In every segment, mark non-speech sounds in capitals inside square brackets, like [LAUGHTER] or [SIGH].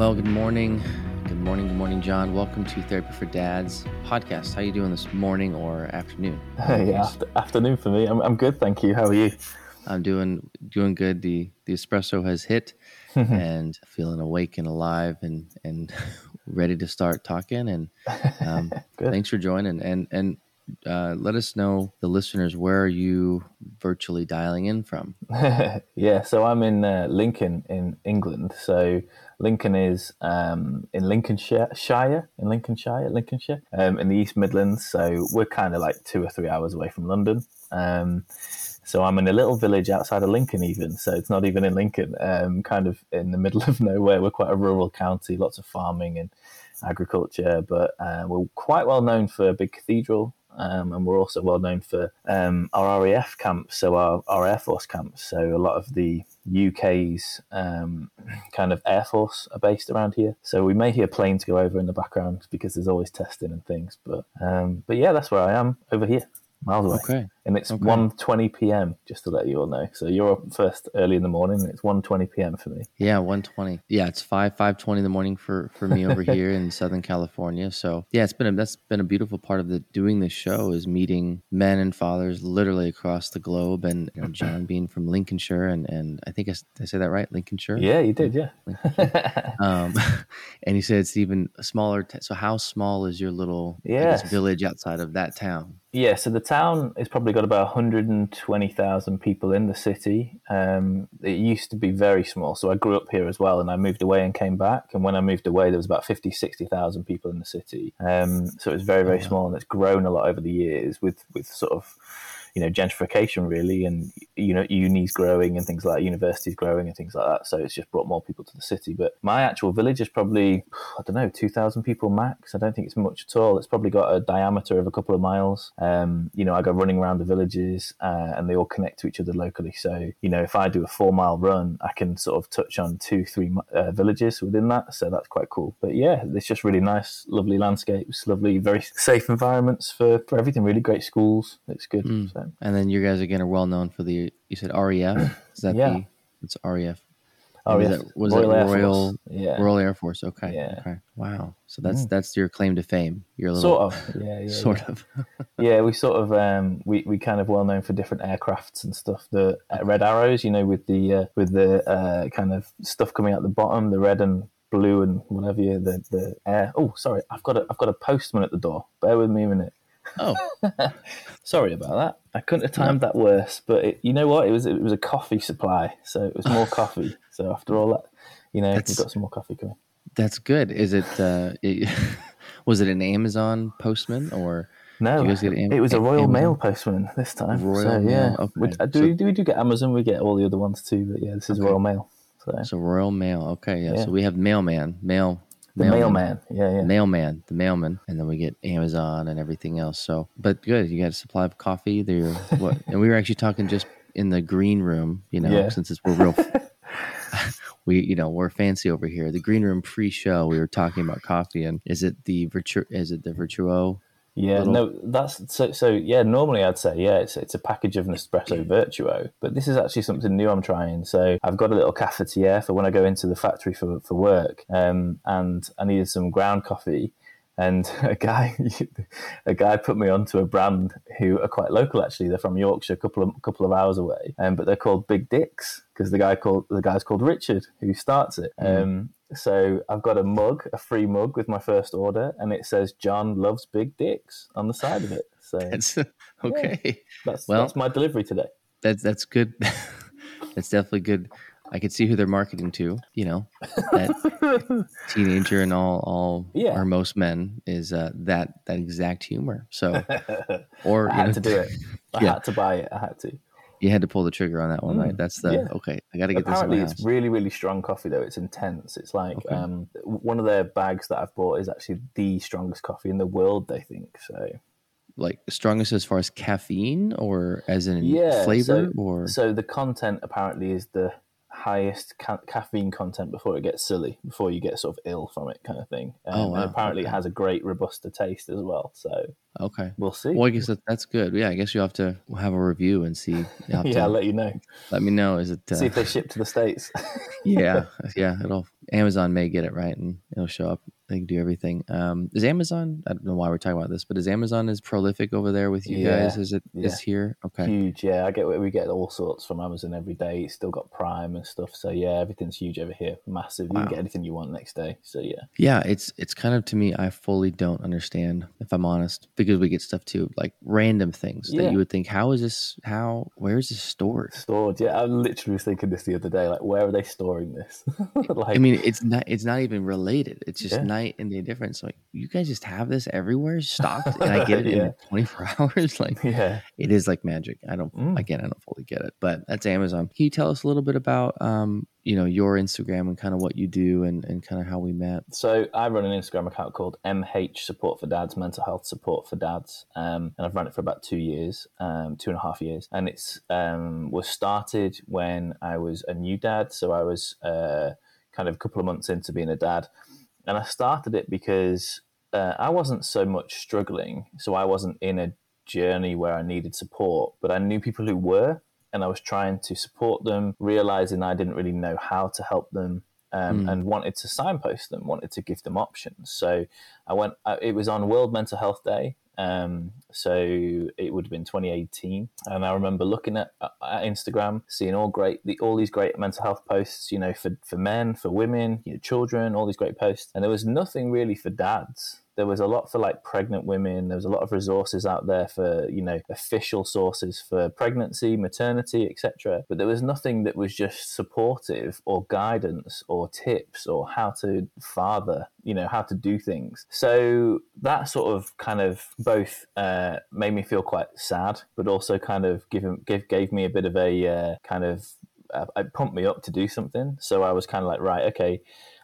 Well, good morning. Good morning. Good morning, John. Welcome to Therapy for Dads podcast. How you doing this morning or afternoon? [LAUGHS] yeah, after, afternoon for me. I'm, I'm good, thank you. How are you? I'm doing doing good. The the espresso has hit, [LAUGHS] and feeling awake and alive and and [LAUGHS] ready to start talking. And um, thanks for joining. And and uh, let us know the listeners where are you virtually dialing in from. yeah, so I'm in uh, Lincoln in England. So Lincoln is um, in Lincolnshire, Shire, in Lincolnshire, Lincolnshire, um, in the East Midlands. So we're kind of like two or three hours away from London. Um, so I'm in a little village outside of Lincoln, even. So it's not even in Lincoln, um, kind of in the middle [LAUGHS] of nowhere. We're quite a rural county, lots of farming and agriculture, but uh, we're quite well known for a big cathedral um, and we're also well known for um, our RAF camps, so our, our Air Force camps. So a lot of the UK's um, kind of Air Force are based around here. So we may hear planes go over in the background because there's always testing and things. But um, but yeah, that's where I am over here miles away. Okay. And it's Okay. 1.20 p.m., just to let you all know. So you're up first early in the morning, and it's 1.20 p.m. for me. Yeah, 120. Yeah, it's 5 5:20 in the morning for for me over [LAUGHS] here in Southern California. So, yeah, it's been a, that's been a beautiful part of the doing this show is meeting men and fathers literally across the globe and you know, [CLEARS THROAT] John being from Lincolnshire and and I think I, I say that right? Lincolnshire? Yeah, you did, yeah. [LAUGHS] Um [LAUGHS] and he said it's even a smaller t- so how small is your little village outside of that town? Yeah, so the town has probably got about 120,000 people in the city. Um, it used to be very small. So I grew up here as well and I moved away and came back. And when I moved away, there was about 50, 60,000 people in the city. Um, so it was very, very small and it's grown a lot over the years with, with sort of, you know, gentrification really and, you know, unis growing and things like that, universities growing and things like that. So it's just brought more people to the city. But my actual village is probably, I don't know, 2,000 people max. I don't think it's much at all. It's probably got a diameter of a couple of miles. Um, you know, I go running around the villages uh, and they all connect to each other locally. So, you know, if I do a four mile run, I can sort of touch on two, three uh, villages within that. So that's quite cool. But yeah, it's just really nice, lovely landscapes, lovely, very safe environments for, for everything, really great schools. It's good. Mm. So. And then you guys again are well known for the you said REF? [CLEARS THROAT] Is that Yeah. the it's REF? Oh, was that was Royal Force. Royal Yeah. Royal Air Force? Okay. Yeah. Okay. Wow. So that's Mm. that's your claim to fame. Your little Sort of, yeah, [LAUGHS] yeah, sort of. [LAUGHS] Yeah, we sort of um, we we kind of well known for different aircrafts and stuff. The uh, red arrows, you know, with the uh, with the uh, kind of stuff coming out the bottom, the red and blue and whatever. You, the the air. Oh, sorry, I've got a I've got a postman at the door. Bear with me a minute. Oh, [LAUGHS] Sorry about that. I couldn't have timed that worse, but it, you know what? It was it was a coffee supply, so it was more [LAUGHS] coffee. So after all that, you know, That's- we've got some more coffee coming. that's good. Is it? Uh, it [LAUGHS] was it an Amazon postman or? No, Do you guys get Am- it was a Royal Amazon? Mail postman this time. Royal so, Mail, yeah, okay. we, uh, do, we, do we do get Amazon? We get all the other ones too, but yeah, this is Okay. Royal Mail. So So Royal Mail. Okay. Yeah. Yeah. So we have mailman, mail, the mailman, yeah, yeah, mailman, the mailman, and then we get Amazon and everything else. So, but good. You got a supply of coffee there. [LAUGHS] What? and we were actually talking just in the green room. You know, Yeah. since it's we're real. [LAUGHS] [LAUGHS] We, you know, we're fancy over here. The green room pre-show, we were talking about coffee, and is it the virtu? Is it the Vertuo? Yeah. little- No, that's so. So yeah, normally I'd say yeah, it's it's a package of Nespresso Vertuo, but this is actually something new I'm trying. So I've got a little cafetiere for when I go into the factory for for work, um, and I needed some ground coffee. And [LAUGHS] a guy, [LAUGHS] a guy put me onto a brand who are quite local. Actually, they're from Yorkshire, a couple of couple of hours away. Um, but they're called Big Dicks because the guy called the guy's called Richard who starts it. Um, so I've got a mug, a free mug with my first order, and it says John loves big dicks on the side of it. So [LAUGHS] That's okay. that's well- that's my delivery today. That's that's good. [LAUGHS] that's definitely good. I could see who they're marketing to. You know, that [LAUGHS] teenager and all all Yeah. or most men is uh, that that exact humor. So or I had know, to do it. I Yeah. had to buy it. I had to. You had to pull the trigger on that one, Mm, right? That's the yeah. okay. I got to get Apparently, this my it's really, really strong coffee though. It's intense. It's like Okay. um, one of their bags that I've bought is actually the strongest coffee in the world. They think so. like strongest as far as caffeine or as in Yeah, flavor so- or So the content apparently is the highest ca- caffeine content before it gets silly, before you get sort of ill from it, kind of thing. Um, Oh, wow. And apparently, Okay. it has a great robusta taste as well. So okay. we'll see. Well, I guess that, that's good. Yeah, I guess you have to have a review and see. [LAUGHS] Yeah, to I'll let you know. let me know. Is it? See Uh, if they ship to the states. [LAUGHS] yeah, [LAUGHS] yeah. It'll Amazon may get it right and it'll show up. They can do everything. Um, is Amazon? I don't know why we're talking about this, but is Amazon as prolific over there with you Yeah, guys as it is yeah. here? Okay. huge. Yeah, I get we get all sorts from Amazon every day. It's still got Prime and stuff. So yeah, everything's huge over here. Massive. You Wow. can get anything you want next day. So yeah. Yeah, it's it's kind of to me. I fully don't understand, if I'm honest, because we get stuff too, like random things Yeah. that you would think, how is this? How where is this stored? Stored. Yeah, I literally was thinking this the other day. Like, where are they storing this? [LAUGHS] like, I mean, it's not it's not even related. It's just Yeah. night and day difference. Like you guys just have this everywhere stocked, and I get it [LAUGHS] Yeah. in 24 [LAUGHS] hours. Like [LAUGHS] yeah. it is like magic. I don't Mm. again, I don't fully get it, but that's Amazon. Can you tell us a little bit about um, you know, your Instagram and kind of what you do and and kind of how we met? So I run an Instagram account called MH Support for Dads, Mental Health Support for Dads, um, and I've run it for about two years, um, two and a half years, and it's um, was started when I was a new dad. So I was uh, kind of a couple of months into being a dad, and I started it because uh, I wasn't so much struggling, so I wasn't in a journey where I needed support, but I knew people who were. And I was trying to support them, realizing I didn't really know how to help them um, Mm. and wanted to signpost them, wanted to give them options. So I went. Uh, it was on World Mental Health Day, um, so it would have been 2018, and I remember looking at, at Instagram, seeing all great, the, all these great mental health posts. You know, for for men, for women, you know, children, all these great posts, and there was nothing really for dads. There was a lot for like pregnant women. There was a lot of resources out there for you know official sources for pregnancy, maternity, etc. But there was nothing that was just supportive or guidance or tips or how to father, you know, how to do things. So that sort of kind of both uh, made me feel quite sad, but also kind of give, give gave me a bit of a uh, kind of uh, it pumped me up to do something. So I was kind of like, right, okay.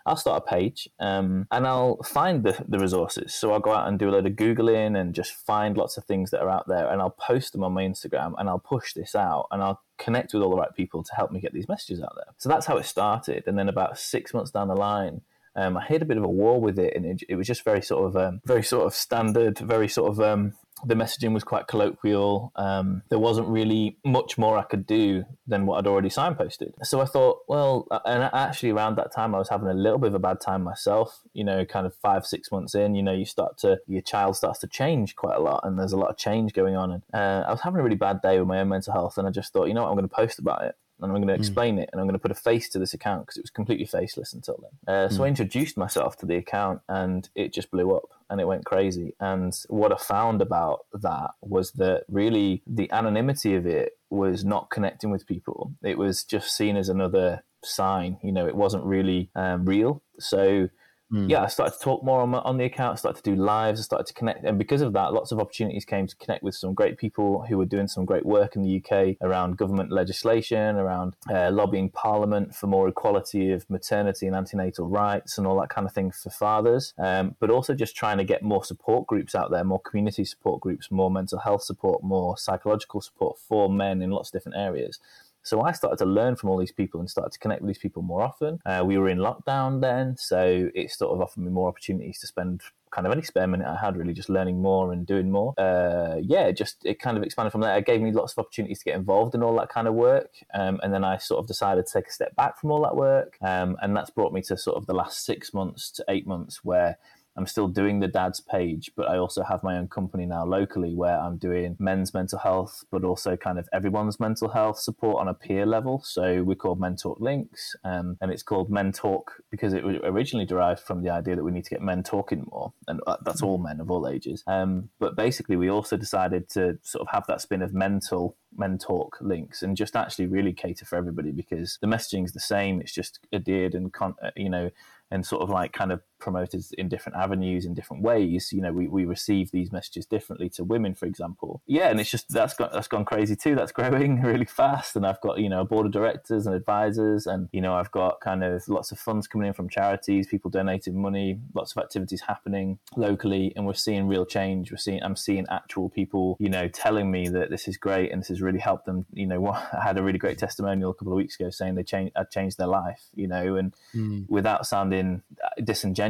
I'll start a page um, and I'll find the, the resources. So I'll go out and do a load of Googling and just find lots of things that are out there and I'll post them on my Instagram and I'll push this out and I'll connect with all the right people to help me get these messages out there. So that's how it started. And then about six months down the line, um, I hit a bit of a war with it, and it, it was just very sort of um, very sort of standard, very sort of um, the messaging was quite colloquial. Um, there wasn't really much more I could do than what I'd already signposted. So I thought, well, and actually around that time I was having a little bit of a bad time myself. You know, kind of five six months in, you know, you start to your child starts to change quite a lot, and there's a lot of change going on. And uh, I was having a really bad day with my own mental health, and I just thought, you know what, I'm going to post about it and I'm going to explain it and I'm going to put a face to this account because it was completely faceless until then. Uh, so I introduced myself to the account and it just blew up and it went crazy. And what I found about that was that really the anonymity of it was not connecting with people. It was just seen as another sign, you know, it wasn't really um, real. So Mm. yeah, I started to talk more on, my, on the account, started to do lives, I started to connect. And because of that, lots of opportunities came to connect with some great people who were doing some great work in the UK around government legislation, around uh, lobbying Parliament for more equality of maternity and antenatal rights and all that kind of thing for fathers. Um, but also just trying to get more support groups out there, more community support groups, more mental health support, more psychological support for men in lots of different areas. So I started to learn from all these people and started to connect with these people more often. Uh, we were in lockdown then, so it sort of offered me more opportunities to spend kind of any spare minute I had really just learning more and doing more. Uh, yeah, just it kind of expanded from there. It gave me lots of opportunities to get involved in all that kind of work. Um, and then I sort of decided to take a step back from all that work. Um, and that's brought me to sort of the last six months to eight months where I'm still doing the dad's page, but I also have my own company now locally where I'm doing men's mental health, but also kind of everyone's mental health support on a peer level. So we're called Men Talk Links, um, and it's called Men Talk because it was originally derived from the idea that we need to get men talking more, and uh, that's all men of all ages. Um, but basically, we also decided to sort of have that spin of mental men talk links and just actually really cater for everybody because the messaging is the same. It's just adhered and con- uh, you know and sort of like kind of promoted in different avenues in different ways. You know, we, we receive these messages differently to women, for example. Yeah, and it's just that's got that's gone crazy too. That's [LAUGHS] growing really fast, and I've got you know a board of directors and advisors, and you know I've got kind of lots of funds coming in from charities, people donating money, lots of activities happening locally, and we're seeing real change. We're seeing I'm seeing actual people, you know, telling me that this is great and this has really helped them. You know, [LAUGHS] I had a really great testimonial a couple of weeks ago saying they changed, I changed their life. You know, and mm. without sounding disingenuous,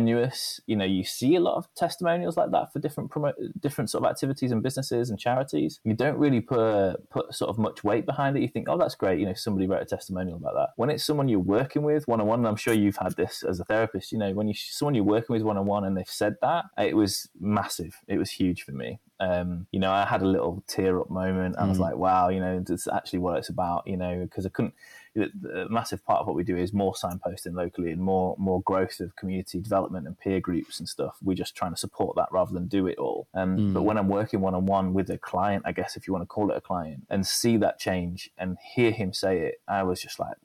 you know, you see a lot of testimonials like that for different promo- different sort of activities and businesses and charities. You don't really put put sort of much weight behind it. You think, oh, that's great. You know, somebody wrote a testimonial about that. When it's someone you're working with one on one, I'm sure you've had this as a therapist. You know, when you someone you're working with one on one and they've said that, it was massive. It was huge for me um, you know, I had a little tear up moment. I was mm. like, wow, you know, it's actually what it's about, you know, because I couldn't, the massive part of what we do is more signposting locally and more more growth of community development and peer groups and stuff. We're just trying to support that rather than do it all. Um, mm. But when I'm working one on one with a client, I guess if you want to call it a client, and see that change and hear him say it, I was just like,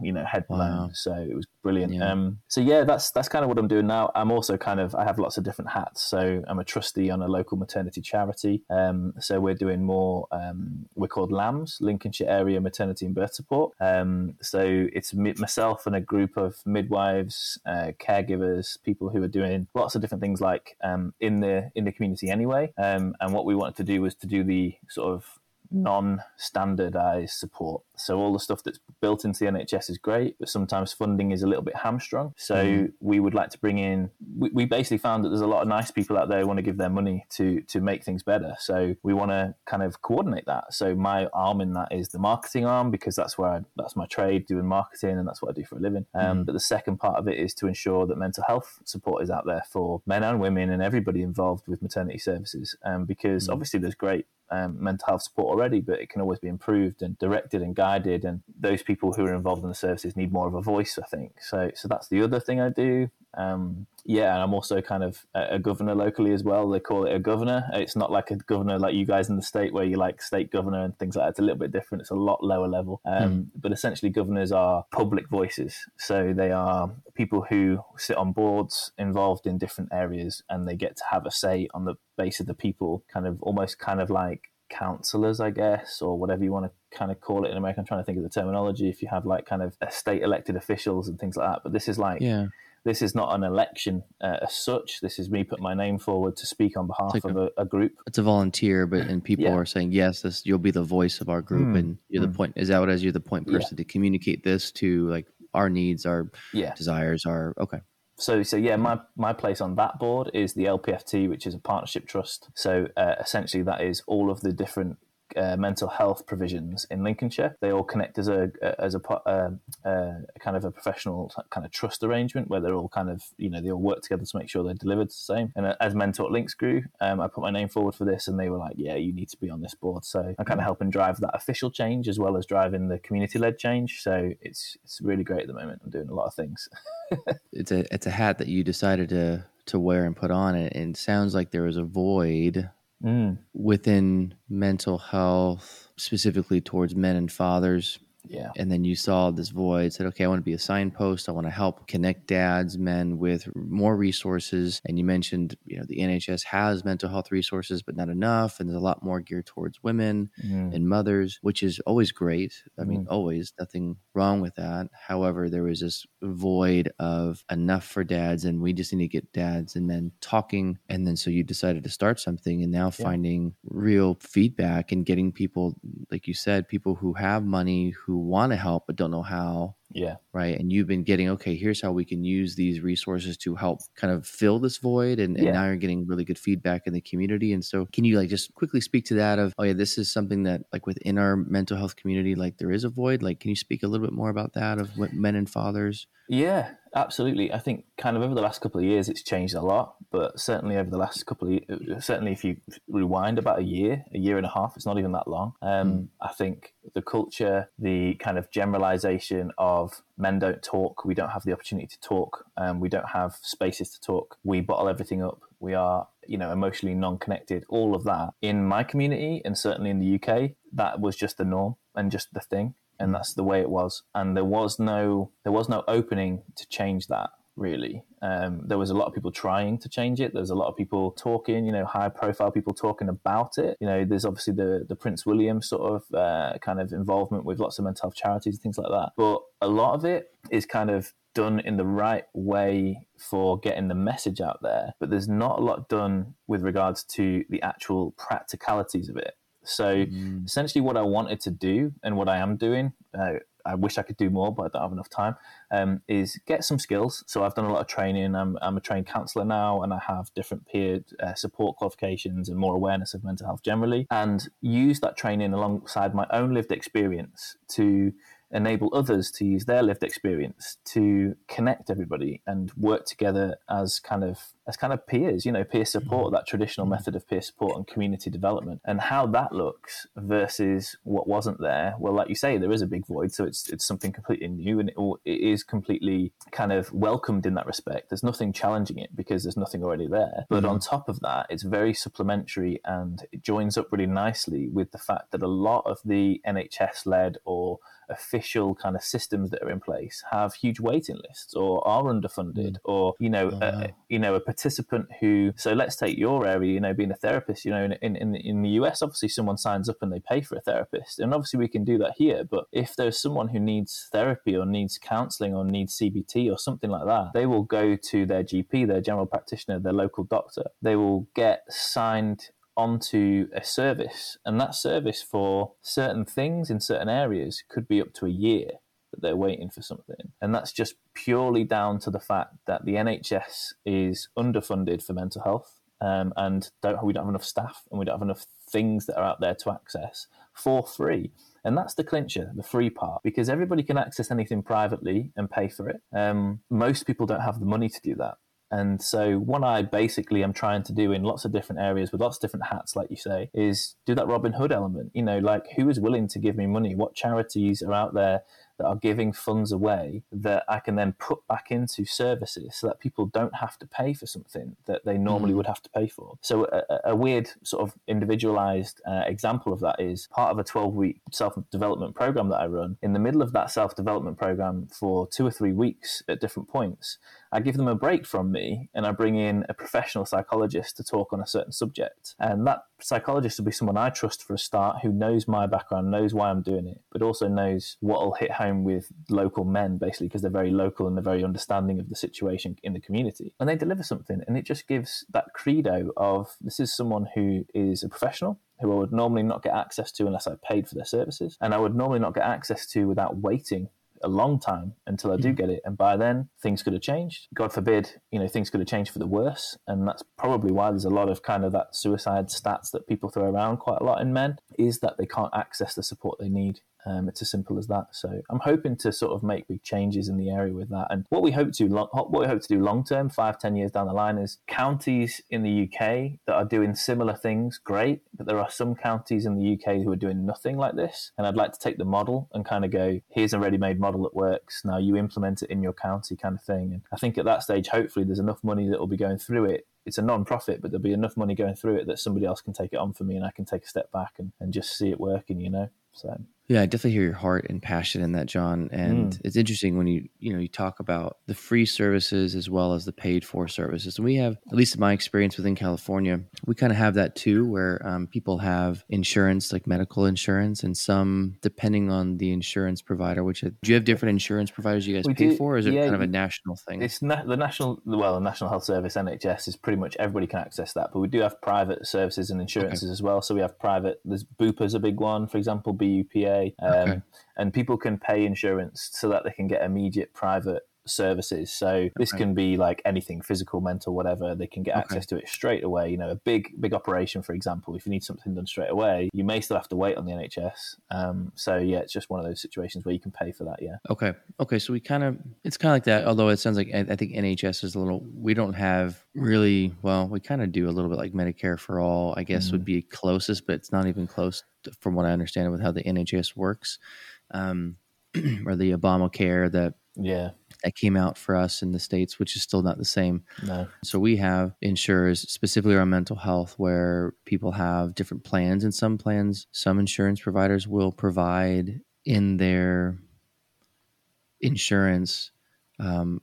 you know, head blown. Wow. So it was brilliant. Yeah. Um, so yeah, that's that's kind of what I'm doing now. I'm also kind of I have lots of different hats. So I'm a trustee on a local maternity charity. Um, so we're doing more. Um, we're called Lambs Lincolnshire Area Maternity and Birth Support. Um, so it's myself and a group of midwives, uh, caregivers, people who are doing lots of different things like um, in the in the community anyway. Um, and what we wanted to do was to do the sort of non-standardized support. So all the stuff that's built into the NHS is great, but sometimes funding is a little bit hamstrung. So mm. we would like to bring in. We, we, basically found that there's a lot of nice people out there who want to give their money to to make things better. So we want to kind of coordinate that. So my arm in that is the marketing arm because that's where I, that's my trade, doing marketing, and that's what I do for a living. Um, mm. But the second part of it is to ensure that mental health support is out there for men and women and everybody involved with maternity services. Um, because mm. obviously there's great um, mental health support already, but it can always be improved and directed and guided. I did, and those people who are involved in the services need more of a voice, I think. So, so that's the other thing I do. Um, yeah, and I'm also kind of a, governor locally as well. They call it a governor. It's not like a governor like you guys in the state where you like state governor and things like that. It's a little bit different. It's a lot lower level. Um, mm. But essentially, governors are public voices. So they are people who sit on boards involved in different areas and they get to have a say on the base of the people, kind of almost kind of like councillors, I guess, or whatever you want to kind of call it in America. I'm trying to think of the terminology. If you have like kind of state elected officials and things like that, but this is like yeah this is not an election uh, as such. This is me putting my name forward to speak on behalf like of a, a, group. It's a volunteer, but and people yeah. are saying yes, this you'll be the voice of our group, mm. and you're mm. the point. Is that what as you're the point person yeah. to communicate this to like our needs, our yeah. desires, our okay. So, so yeah, my, my place on that board is the LPFT, which is a partnership trust. So, uh, essentially, that is all of the different uh, mental health provisions in Lincolnshire. They all connect as a as a, uh, uh, a, kind of a professional kind of trust arrangement where they're all kind of you know they all work together to make sure they're delivered the same. And uh, as Men Talk Links grew, um, I put my name forward for this, and they were like, "Yeah, you need to be on this board." So I'm kind of helping drive that official change as well as driving the community led change. So it's it's really great at the moment. I'm doing a lot of things. [LAUGHS] it's a it's a hat that you decided to to wear and put on, and it sounds like there was a void mm. within mental health, specifically towards men and fathers yeah. And then you saw this void, said, okay, I want to be a signpost. I want to help connect dads, men with more resources. And you mentioned, you know, the NHS has mental health resources, but not enough. And there's a lot more geared towards women mm. and mothers, which is always great. I mm. mean, always nothing wrong with that. However, there was this void of enough for dads, and we just need to get dads and men talking. And then so you decided to start something and now yeah. finding real feedback and getting people, like you said, people who have money, who want to help but don't know how. Yeah. Right. And you've been getting, okay, here's how we can use these resources to help kind of fill this void. And, and yeah. now you're getting really good feedback in the community. And so, can you like just quickly speak to that of, oh, yeah, this is something that like within our mental health community, like there is a void? Like, can you speak a little bit more about that of what men and fathers? Yeah, absolutely. I think kind of over the last couple of years, it's changed a lot, but certainly over the last couple of years, certainly if you rewind about a year, a year and a half, it's not even that long. Um, mm. I think the culture, the kind of generalization of men don't talk, we don't have the opportunity to talk, um, we don't have spaces to talk, we bottle everything up, we are, you know, emotionally non-connected, all of that in my community and certainly in the UK, that was just the norm and just the thing and that's the way it was. And there was no there was no opening to change that. Really. Um, there was a lot of people trying to change it. There's a lot of people talking, you know, high profile people talking about it. You know, there's obviously the, the Prince William sort of uh, kind of involvement with lots of mental health charities and things like that. But a lot of it is kind of done in the right way for getting the message out there, but there's not a lot done with regards to the actual practicalities of it. So mm. essentially, what I wanted to do and what I am doing, uh, I wish I could do more, but I don't have enough time, um, is get some skills. So I've done a lot of training. I'm, I'm a trained counselor now, and I have different peer uh, support qualifications and more awareness of mental health generally, and use that training alongside my own lived experience to enable others to use their lived experience to connect everybody and work together as kind of as kind of peers you know peer support mm-hmm. that traditional method of peer support and community development and how that looks versus what wasn't there well like you say there is a big void so it's it's something completely new and it, it is completely kind of welcomed in that respect there's nothing challenging it because there's nothing already there but mm-hmm. on top of that it's very supplementary and it joins up really nicely with the fact that a lot of the NHS led or official kind of systems that are in place have huge waiting lists or are underfunded mm. or you know oh, a, you know a participant who so let's take your area you know being a therapist you know in, in in the US obviously someone signs up and they pay for a therapist. And obviously we can do that here but if there's someone who needs therapy or needs counseling or needs CBT or something like that they will go to their GP their general practitioner their local doctor. They will get signed onto a service, and that service for certain things in certain areas could be up to a year they're waiting for something. And that's just purely down to the fact that the NHS is underfunded for mental health um, and don't, we don't have enough staff and we don't have enough things that are out there to access for free. And that's the clincher, the free part, because everybody can access anything privately and pay for it. Um, most people don't have the money to do that. And so, what I basically am trying to do in lots of different areas with lots of different hats, like you say, is do that Robin Hood element. You know, like who is willing to give me money? What charities are out there that are giving funds away that I can then put back into services so that people don't have to pay for something that they normally mm. would have to pay for. So, a, a weird sort of individualized uh, example of that is part of a 12 week self development program that I run. In the middle of that self development program for two or three weeks at different points, I give them a break from me and I bring in a professional psychologist to talk on a certain subject. And that psychologist will be someone I trust for a start who knows my background, knows why I'm doing it, but also knows what will hit home with local men, basically, because they're very local and they're very understanding of the situation in the community. And they deliver something. And it just gives that credo of this is someone who is a professional, who I would normally not get access to unless I paid for their services. And I would normally not get access to without waiting a long time until I do mm. get it. And by then, things could have changed. God forbid, you know, things could have changed for the worse. And that's probably why there's a lot of kind of that suicide stats that people throw around quite a lot in men is that they can't access the support they need um, it's as simple as that. So I'm hoping to sort of make big changes in the area with that. And what we hope to what we hope to do long term, five ten years down the line, is counties in the UK that are doing similar things. Great, but there are some counties in the UK who are doing nothing like this. And I'd like to take the model and kind of go, here's a ready-made model that works. Now you implement it in your county, kind of thing. And I think at that stage, hopefully, there's enough money that will be going through it it's a non-profit, but there'll be enough money going through it that somebody else can take it on for me, and I can take a step back and, and just see it working. You know, so yeah, I definitely hear your heart and passion in that, John. And mm. it's interesting when you you know you talk about the free services as well as the paid for services. And we have, at least in my experience within California, we kind of have that too, where um, people have insurance, like medical insurance, and some depending on the insurance provider. Which do you have different insurance providers you guys we pay do, for, or is it yeah, kind of a national thing? It's na- the national, well, the National Health Service (NHS) is pretty much everybody can access that, but we do have private services and insurances okay. as well. So we have private. There's Bupa's a big one, for example, BUPA um, okay. and people can pay insurance so that they can get immediate private services. So this okay. can be like anything physical, mental, whatever. They can get okay. access to it straight away. You know, a big big operation, for example, if you need something done straight away, you may still have to wait on the NHS. Um, so yeah, it's just one of those situations where you can pay for that. Yeah. Okay. Okay. So we kind of it's kind of like that. Although it sounds like I think NHS is a little. We don't have really. Well, we kind of do a little bit like Medicare for all. I guess mm. would be closest, but it's not even close to, from what I understand with how the NHS works. Um, [CLEARS THROAT] or the Obamacare that yeah that came out for us in the states, which is still not the same. No. So we have insurers specifically around mental health, where people have different plans, and some plans, some insurance providers will provide in their insurance um,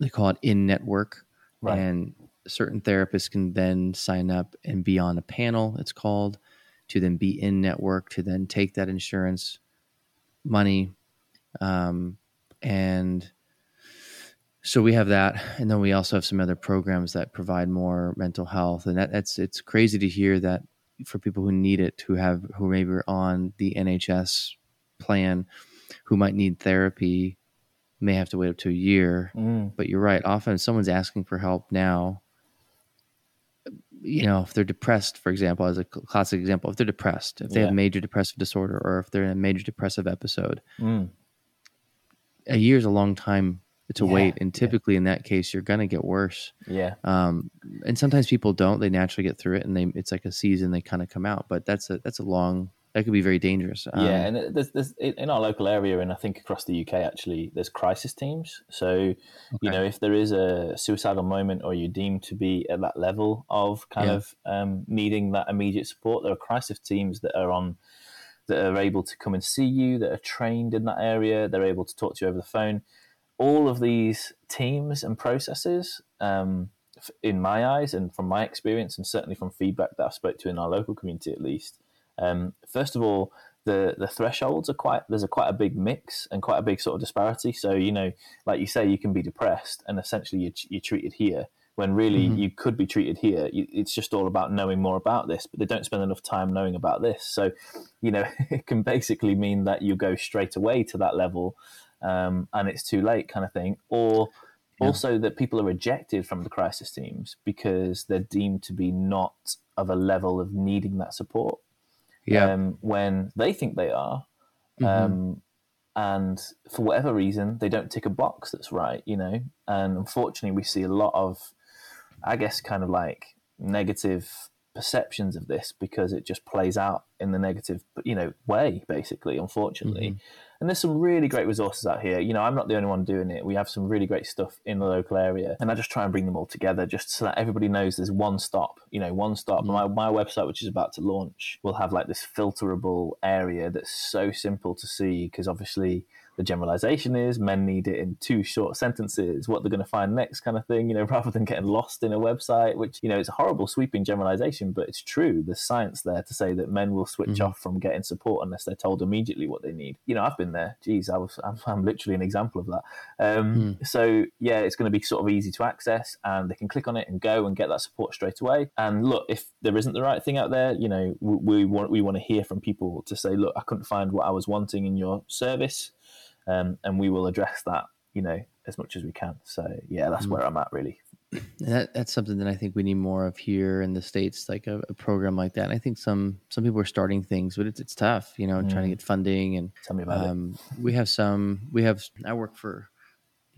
they call it in network, Right. and certain therapists can then sign up and be on a panel. It's called to then be in network to then take that insurance money, um, and so we have that, and then we also have some other programs that provide more mental health, and that, that's it's crazy to hear that for people who need it, who have who maybe are on the NHS plan, who might need therapy, may have to wait up to a year. Mm. But you're right. Often, someone's asking for help now. You know, if they're depressed, for example, as a classic example, if they're depressed, if they Yeah. have major depressive disorder, or if they're in a major depressive episode, Mm. a year is a long time to Yeah, wait, and yeah. typically in that case, you're gonna get worse. Yeah. Um, and sometimes people don't; they naturally get through it, and they it's like a season they kind of come out. But that's a that's a long that could be very dangerous. Um, yeah, and there's, there's in our local area, and I think across the UK, actually, there's crisis teams. So, you know, if there is a suicidal moment or you're deemed to be at that level of kind Yeah. of um, needing that immediate support, there are crisis teams that are on that are able to come and see you, that are trained in that area, they're able to talk to you over the phone. All of these teams and processes, um, in my eyes and from my experience, and certainly from feedback that I've spoke to in our local community at least, um, first of all, the the thresholds are quite there's a quite a big mix and quite a big sort of disparity. So you know, like you say, you can be depressed and essentially you're, you're treated here when really Mhm. you could be treated here. You, it's just all about knowing more about this, but they don't spend enough time knowing about this. So you know, [LAUGHS] it can basically mean that you go straight away to that level, um, and it's too late, kind of thing, or Yeah. also that people are rejected from the crisis teams because they're deemed to be not of a level of needing that support yeah, um, when they think they are. Mhm. Um, and for whatever reason, they don't tick a box that's right, you know. And unfortunately, we see a lot of, I guess, kind of like negative perceptions of this because it just plays out in the negative, you know, way, basically, unfortunately. And there's some really great resources out here. You know, I'm not the only one doing it. We have some really great stuff in the local area, and I just try and bring them all together just so that everybody knows there's one stop. You know, one stop. Mm. My my website, which is about to launch, will have like this filterable area that's so simple to see because obviously the generalization is men need it in two short sentences. What they're going to find next, kind of thing. You know, [LAUGHS] rather than getting lost in a website, which you know is a horrible sweeping generalization, but it's true. There's science there to say that men will switch Mhm. off from getting support unless they're told immediately what they need. You know, I've been there. Geez, I was. I'm, I'm literally an example of that. Um, So yeah, it's going to be sort of easy to access, and they can click on it and go and get that support straight away. And look, if there isn't the right thing out there, you know, we, we want we want to hear from people to say, look, I couldn't find what I was wanting in your service, um, and we will address that. You know, as much as we can. So yeah, that's Mm. where I'm at really. That, that's something that I think we need more of here in the states, like a, a program like that. And I think some some people are starting things, but it's it's tough, you know, trying to Mm. get funding. And Tell me about it. um, we have some. We have. I work for,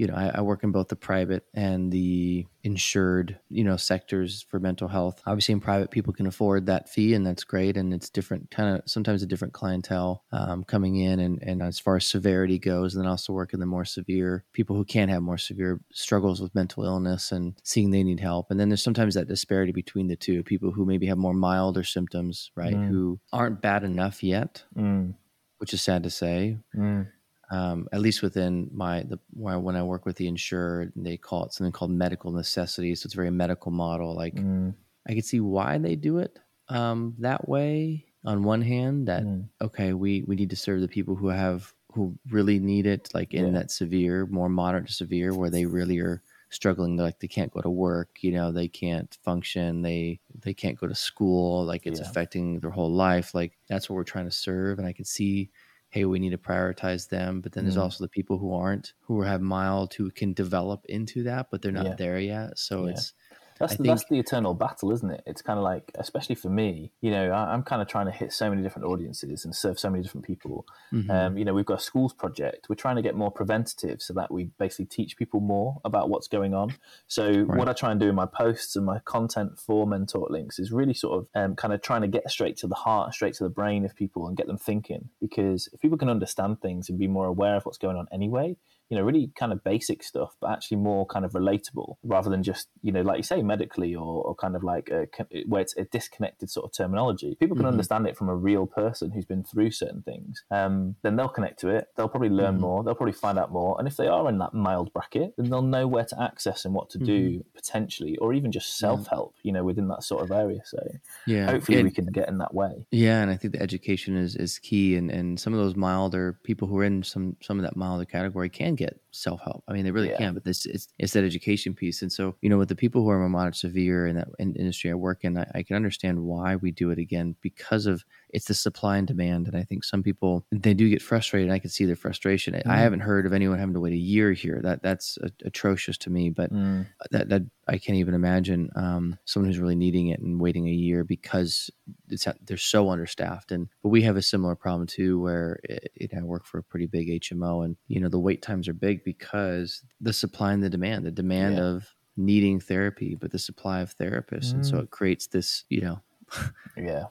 you know, I, I work in both the private and the insured, you know, sectors for mental health. Obviously, in private, people can afford that fee, and that's great. And it's different, kind of sometimes a different clientele um, coming in, and and as far as severity goes, and then also work in the more severe people who can have more severe struggles with mental illness and seeing they need help. And then there's sometimes that disparity between the two people who maybe have more milder symptoms, right, Mm. who aren't bad enough yet, Mm, which is sad to say, mm, um, at least within my the when when I work with the insured, they call it something called medical necessity. So it's a very medical model. Like mm, I could see why they do it um, that way. On one hand, that mm. okay, we we need to serve the people who have who really need it, like in Yeah. that severe, more moderate to severe, where they really are struggling. They Like they can't go to work, you know, they can't function, they they can't go to school. Like it's Yeah. affecting their whole life. Like that's what we're trying to serve. And I can see hey, we need to prioritize them. But then there's Mm. also the people who aren't, who have mild, who can develop into that, but they're not Yeah. there yet. So Yeah. it's, That's the, that's the eternal battle, isn't it? It's kind of like, especially for me, you know, I, I'm kind of trying to hit so many different audiences and serve so many different people. Mhm. Um, you know, we've got a schools project. We're trying to get more preventative so that we basically teach people more about what's going on. So Right. what I try and do in my posts and my content for Men Talk Links is really sort of um, kind of trying to get straight to the heart, straight to the brain of people and get them thinking. Because if people can understand things and be more aware of what's going on anyway, you know, really kind of basic stuff, but actually more kind of relatable rather than just, you know, like you say, medically or, or kind of like a, where it's a disconnected sort of terminology. People can mm-hmm. understand it from a real person who's been through certain things. Um, then they'll connect to it. They'll probably learn mm-hmm. more. They'll probably find out more. And if they are in that mild bracket, then they'll know where to access and what to do mm-hmm. potentially, or even just self help, you know, within that sort of area. So yeah, hopefully we can get in that way. Yeah, and I think the education is is key, and and some of those milder people who are in some some of that milder category can get self help. I mean, they really yeah. can, but this it's, it's that education piece. And so, you know, with the people who are more moderate severe in that in industry I work in, I, I, can understand why we do it again because of it's the supply and demand. And I think some people they do get frustrated. I can see their frustration. Mm. I haven't heard of anyone having to wait a year here. That that's atrocious to me. But mm. that that I can't even imagine um, someone who's really needing it and waiting a year because it's they're so understaffed. And but we have a similar problem too, where it, it, I work for a pretty big HMO, and you know the wait times are big because the supply and the demand, the demand yeah. of needing therapy, but the supply of therapists, mm. and so mm. it creates this, you know, [LAUGHS] yeah,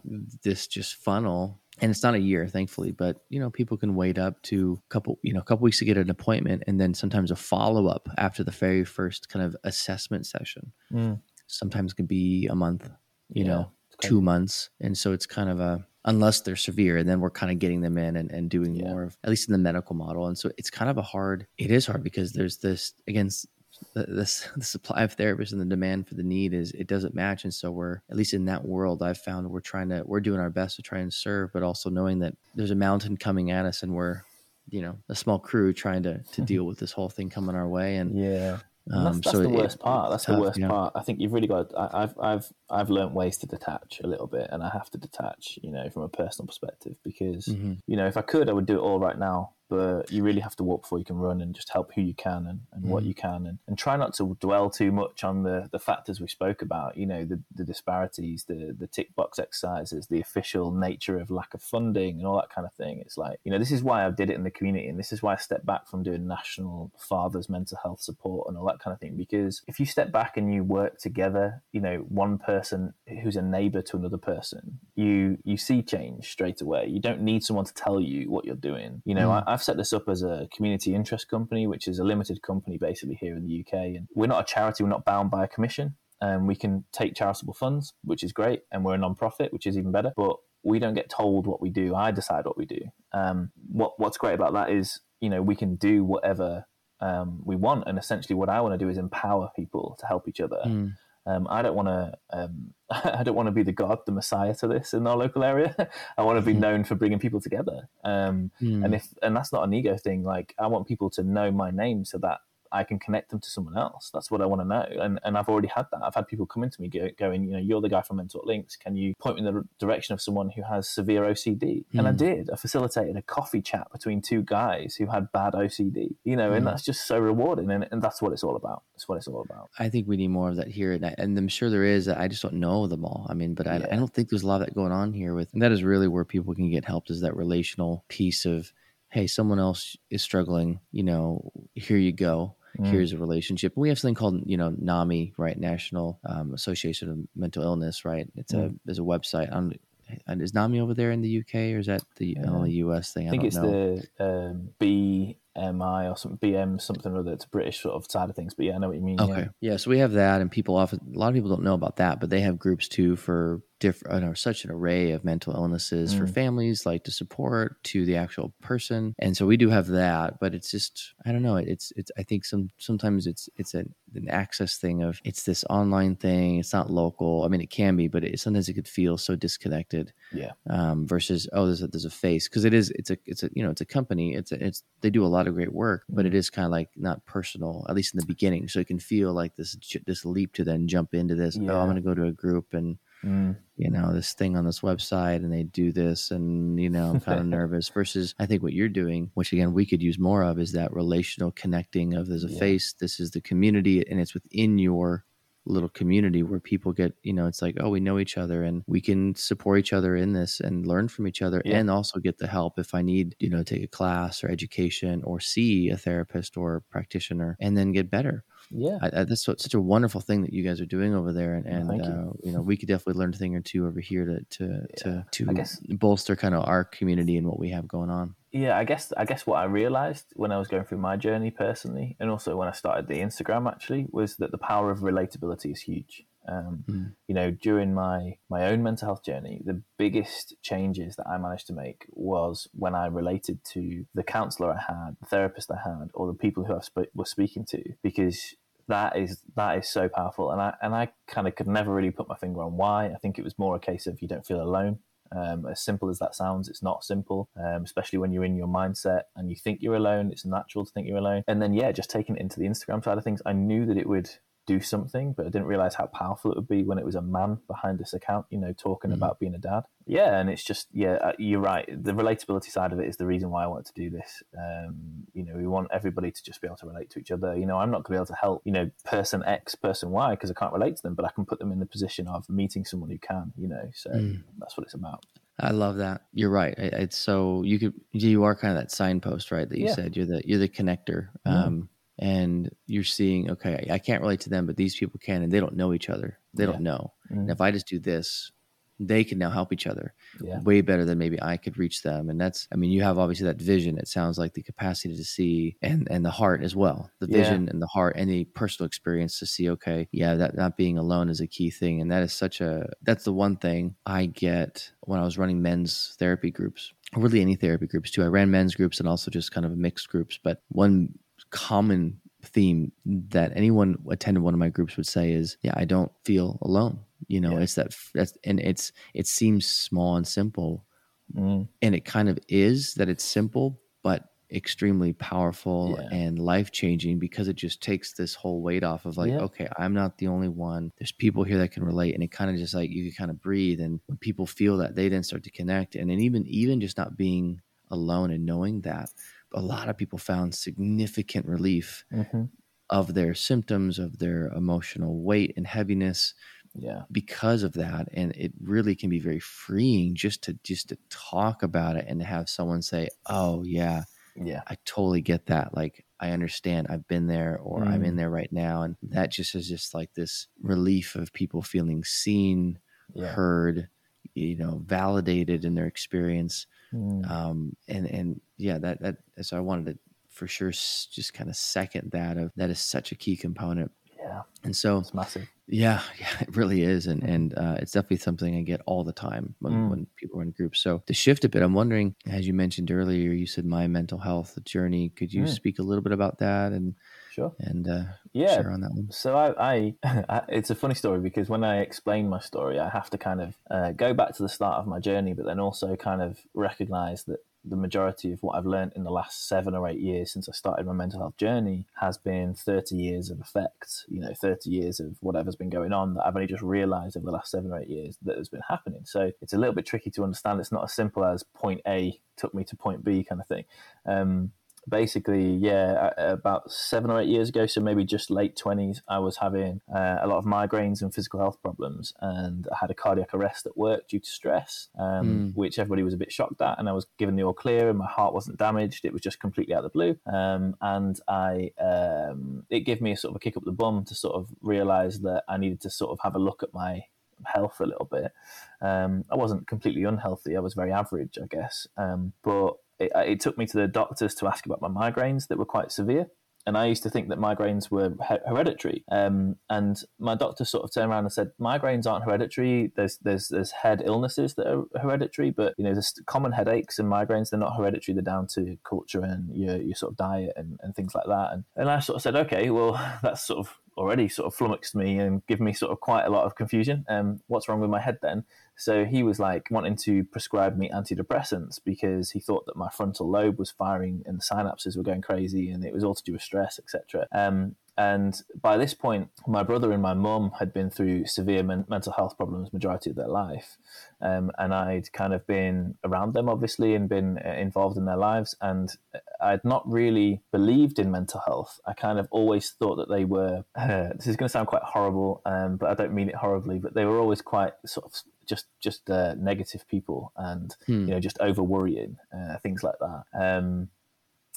this just funnel. And it's not a year, thankfully, but you know, people can wait up to a couple, you know, a couple weeks to get an appointment, and then sometimes a follow up after the very first kind of assessment session. Mm. Sometimes can be a month, you yeah, know, two months, and so it's kind of a unless they're severe and then we're kind of getting them in and, and doing yeah. more of at least in the medical model and so it's kind of a hard it is hard because there's this against the, the supply of therapists and the demand for the need is it doesn't match and so we're at least in that world i've found we're trying to we're doing our best to try and serve but also knowing that there's a mountain coming at us and we're you know a small crew trying to to deal with this whole thing coming our way and yeah um, that's, that's so the worst it, part. That's tough, the worst you know? part. I think you've really got. To, I, I've I've I've learned ways to detach a little bit, and I have to detach, you know, from a personal perspective because mm-hmm. you know if I could, I would do it all right now but you really have to walk before you can run and just help who you can and, and mm. what you can and, and try not to dwell too much on the, the factors we spoke about you know the, the disparities the the tick box exercises the official nature of lack of funding and all that kind of thing it's like you know this is why I did it in the community and this is why I stepped back from doing national fathers mental health support and all that kind of thing because if you step back and you work together you know one person who's a neighbor to another person you you see change straight away you don't need someone to tell you what you're doing you know mm. I, I've set this up as a community interest company, which is a limited company basically here in the UK. And we're not a charity, we're not bound by a commission. And we can take charitable funds, which is great. And we're a non-profit, which is even better. But we don't get told what we do. I decide what we do. Um, what What's great about that is, you know, we can do whatever um, we want. And essentially, what I want to do is empower people to help each other. Mm. Um, I don't want to. Um, [LAUGHS] I don't want to be the god, the messiah to this in our local area. [LAUGHS] I want to be hmm. known for bringing people together. Um, mm. And if and that's not an ego thing. Like I want people to know my name so that I can connect them to someone else. That's what I want to know. And and I've already had that. I've had people come into me go, going, you know, you're the guy from Men Talk Links. Can you point me in the direction of someone who has severe OCD? Mm. And I hmm. did. I facilitated a coffee chat between two guys who had bad OCD. You know, mm. and that's just so rewarding. And, and that's what it's all about. That's what it's all about. I think we need more of that here, and, I, and I'm sure there is. I just don't know them all. I mean, but I, yeah. I don't think there's a lot of that going on here. With and that is really where people can get help is that relational piece of hey, someone else is struggling. You know, here you go Mm. Here's a relationship. We have something called, you know, NAMI, right? National um, Association of Mental Illness, right? It's mm. a there's a website. on and is NAMI over there in the UK or is that the only US thing? I, I think it's know. the um, B MI or something, BM something or other. It's a British sort of side of things, but yeah, I know what you mean. Okay, yeah. yeah. So we have that, and people often a lot of people don't know about that, but they have groups too for different, know, such an array of mental illnesses mm. for families, like to support to the actual person, and so we do have that. But it's just, I don't know. It's, it's. I think some sometimes it's, it's an, an access thing of it's this online thing. It's not local. I mean, it can be, but it, sometimes it could feel so disconnected. Yeah. Um, versus, oh, there's a, there's a face because it is. It's a, it's a, you know, it's a company. It's, a, it's they do a lot of great work, but it mm. kind of like not personal, at least in the beginning. So it can feel like this, this leap to then jump into this. Yeah. Oh, I'm going to go to a group and mm. you know this thing on this website and they do this and you know i'm kind of [LAUGHS] nervous versus i think what you're doing which again we could use more of is that relational connecting of there's a yeah. face this is the community and it's within your little community where people get you know it's like oh we know each other and we can support each other in this and learn from each other yeah. and also get the help if i need you know take a class or education or see a therapist or practitioner and then get better yeah, I, I, that's such a wonderful thing that you guys are doing over there, and, and you. Uh, you. know we could definitely learn a thing or two over here to to yeah. to, to bolster kind of our community and what we have going on. Yeah, I guess I guess what I realized when I was going through my journey personally, and also when I started the Instagram actually, was that the power of relatability is huge. Um, mm. You know, during my my own mental health journey, the biggest changes that I managed to make was when I related to the counselor I had, the therapist I had, or the people who I sp- was speaking to, because that is that is so powerful. And I and I kind of could never really put my finger on why. I think it was more a case of you don't feel alone. Um, as simple as that sounds, it's not simple, um, especially when you're in your mindset and you think you're alone. It's natural to think you're alone. And then, yeah, just taking it into the Instagram side of things, I knew that it would do something, but I didn't realize how powerful it would be when it was a man behind this account, you know, talking mm. about being a dad. Yeah, and it's just, yeah, uh, you're right. The relatability side of it is the reason why I wanted to do this. Um, you know, we want everybody to just be able to relate to each other. You know, I'm not going to be able to help, you know, person X, person Y, because I can't relate to them, but I can put them in the position of meeting someone who can, you know, so mm. that's what it's about. I love that. You're right. It's so you could you are kind of that signpost, right? That you yeah. said you're the you're the connector. Um, and you're seeing okay i can't relate to them but these people can and they don't know each other they yeah. don't know mm-hmm. and if i just do this they can now help each other yeah. way better than maybe i could reach them and that's i mean you have obviously that vision it sounds like the capacity to see and and the heart as well the vision yeah. and the heart and the personal experience to see okay yeah that not being alone is a key thing and that is such a that's the one thing i get when i was running men's therapy groups Or really any therapy groups too i ran men's groups and also just kind of mixed groups but one common theme that anyone attended one of my groups would say is, "Yeah, I don't feel alone." You know, yeah. it's that that's and it's it seems small and simple, mm. and it kind of is that it's simple, but extremely powerful yeah. and life changing because it just takes this whole weight off of like, yeah. okay, I'm not the only one. There's people here that can relate, and it kind of just like you can kind of breathe, and when people feel that, they then start to connect, and then even even just not being alone and knowing that a lot of people found significant relief mm-hmm. of their symptoms, of their emotional weight and heaviness. Yeah. Because of that. And it really can be very freeing just to just to talk about it and to have someone say, Oh yeah, yeah, I totally get that. Like I understand I've been there or mm. I'm in mm. there right now. And that just is just like this relief of people feeling seen, yeah. heard, you know, validated in their experience. Mm. Um, and and yeah, that that so I wanted to for sure just kind of second that of that is such a key component. Yeah, and so it's massive. Yeah, [LAUGHS] yeah, it really is, and and uh, it's definitely something I get all the time when, mm. when people are in groups. So to shift a bit, I'm wondering, as you mentioned earlier, you said my mental health journey. Could you mm. speak a little bit about that and Sure. And uh, yeah, share on that one. So I, [LAUGHS] I, it's a funny story because when I explain my story, I have to kind of uh, go back to the start of my journey, but then also kind of recognize that the majority of what I've learned in the last seven or eight years since I started my mental health journey has been 30 years of effects, you know, 30 years of whatever's been going on that I've only just realized over the last seven or eight years that has been happening. So it's a little bit tricky to understand. It's not as simple as point A took me to point B kind of thing. Um, basically, yeah, about seven or eight years ago, so maybe just late 20s, I was having uh, a lot of migraines and physical health problems. And I had a cardiac arrest at work due to stress, um, mm. which everybody was a bit shocked at. And I was given the all clear, and my heart wasn't damaged. It was just completely out of the blue. Um, and I, um, it gave me a sort of a kick up the bum to sort of realize that I needed to sort of have a look at my health a little bit. Um, I wasn't completely unhealthy. I was very average, I guess. Um, but it, uh, it took me to the doctors to ask about my migraines that were quite severe and I used to think that migraines were hereditary. Um, and my doctor sort of turned around and said, migraines aren't hereditary. There's there's there's head illnesses that are hereditary, but you know, there's common headaches and migraines. They're not hereditary. They're down to culture and your your sort of diet and, and things like that. And and I sort of said, okay, well, [LAUGHS] that's sort of already sort of flummoxed me and given me sort of quite a lot of confusion. Um, what's wrong with my head then? So he was like wanting to prescribe me antidepressants because he thought that my frontal lobe was firing and the synapses were going crazy and it was all to do with stress, etc. Um, and by this point, my brother and my mum had been through severe men- mental health problems majority of their life. Um, and I'd kind of been around them, obviously, and been uh, involved in their lives. And I'd not really believed in mental health. I kind of always thought that they were, uh, [LAUGHS] this is going to sound quite horrible, um, but I don't mean it horribly, but they were always quite sort of just just uh, negative people and hmm. you know just over worrying uh, things like that. Um,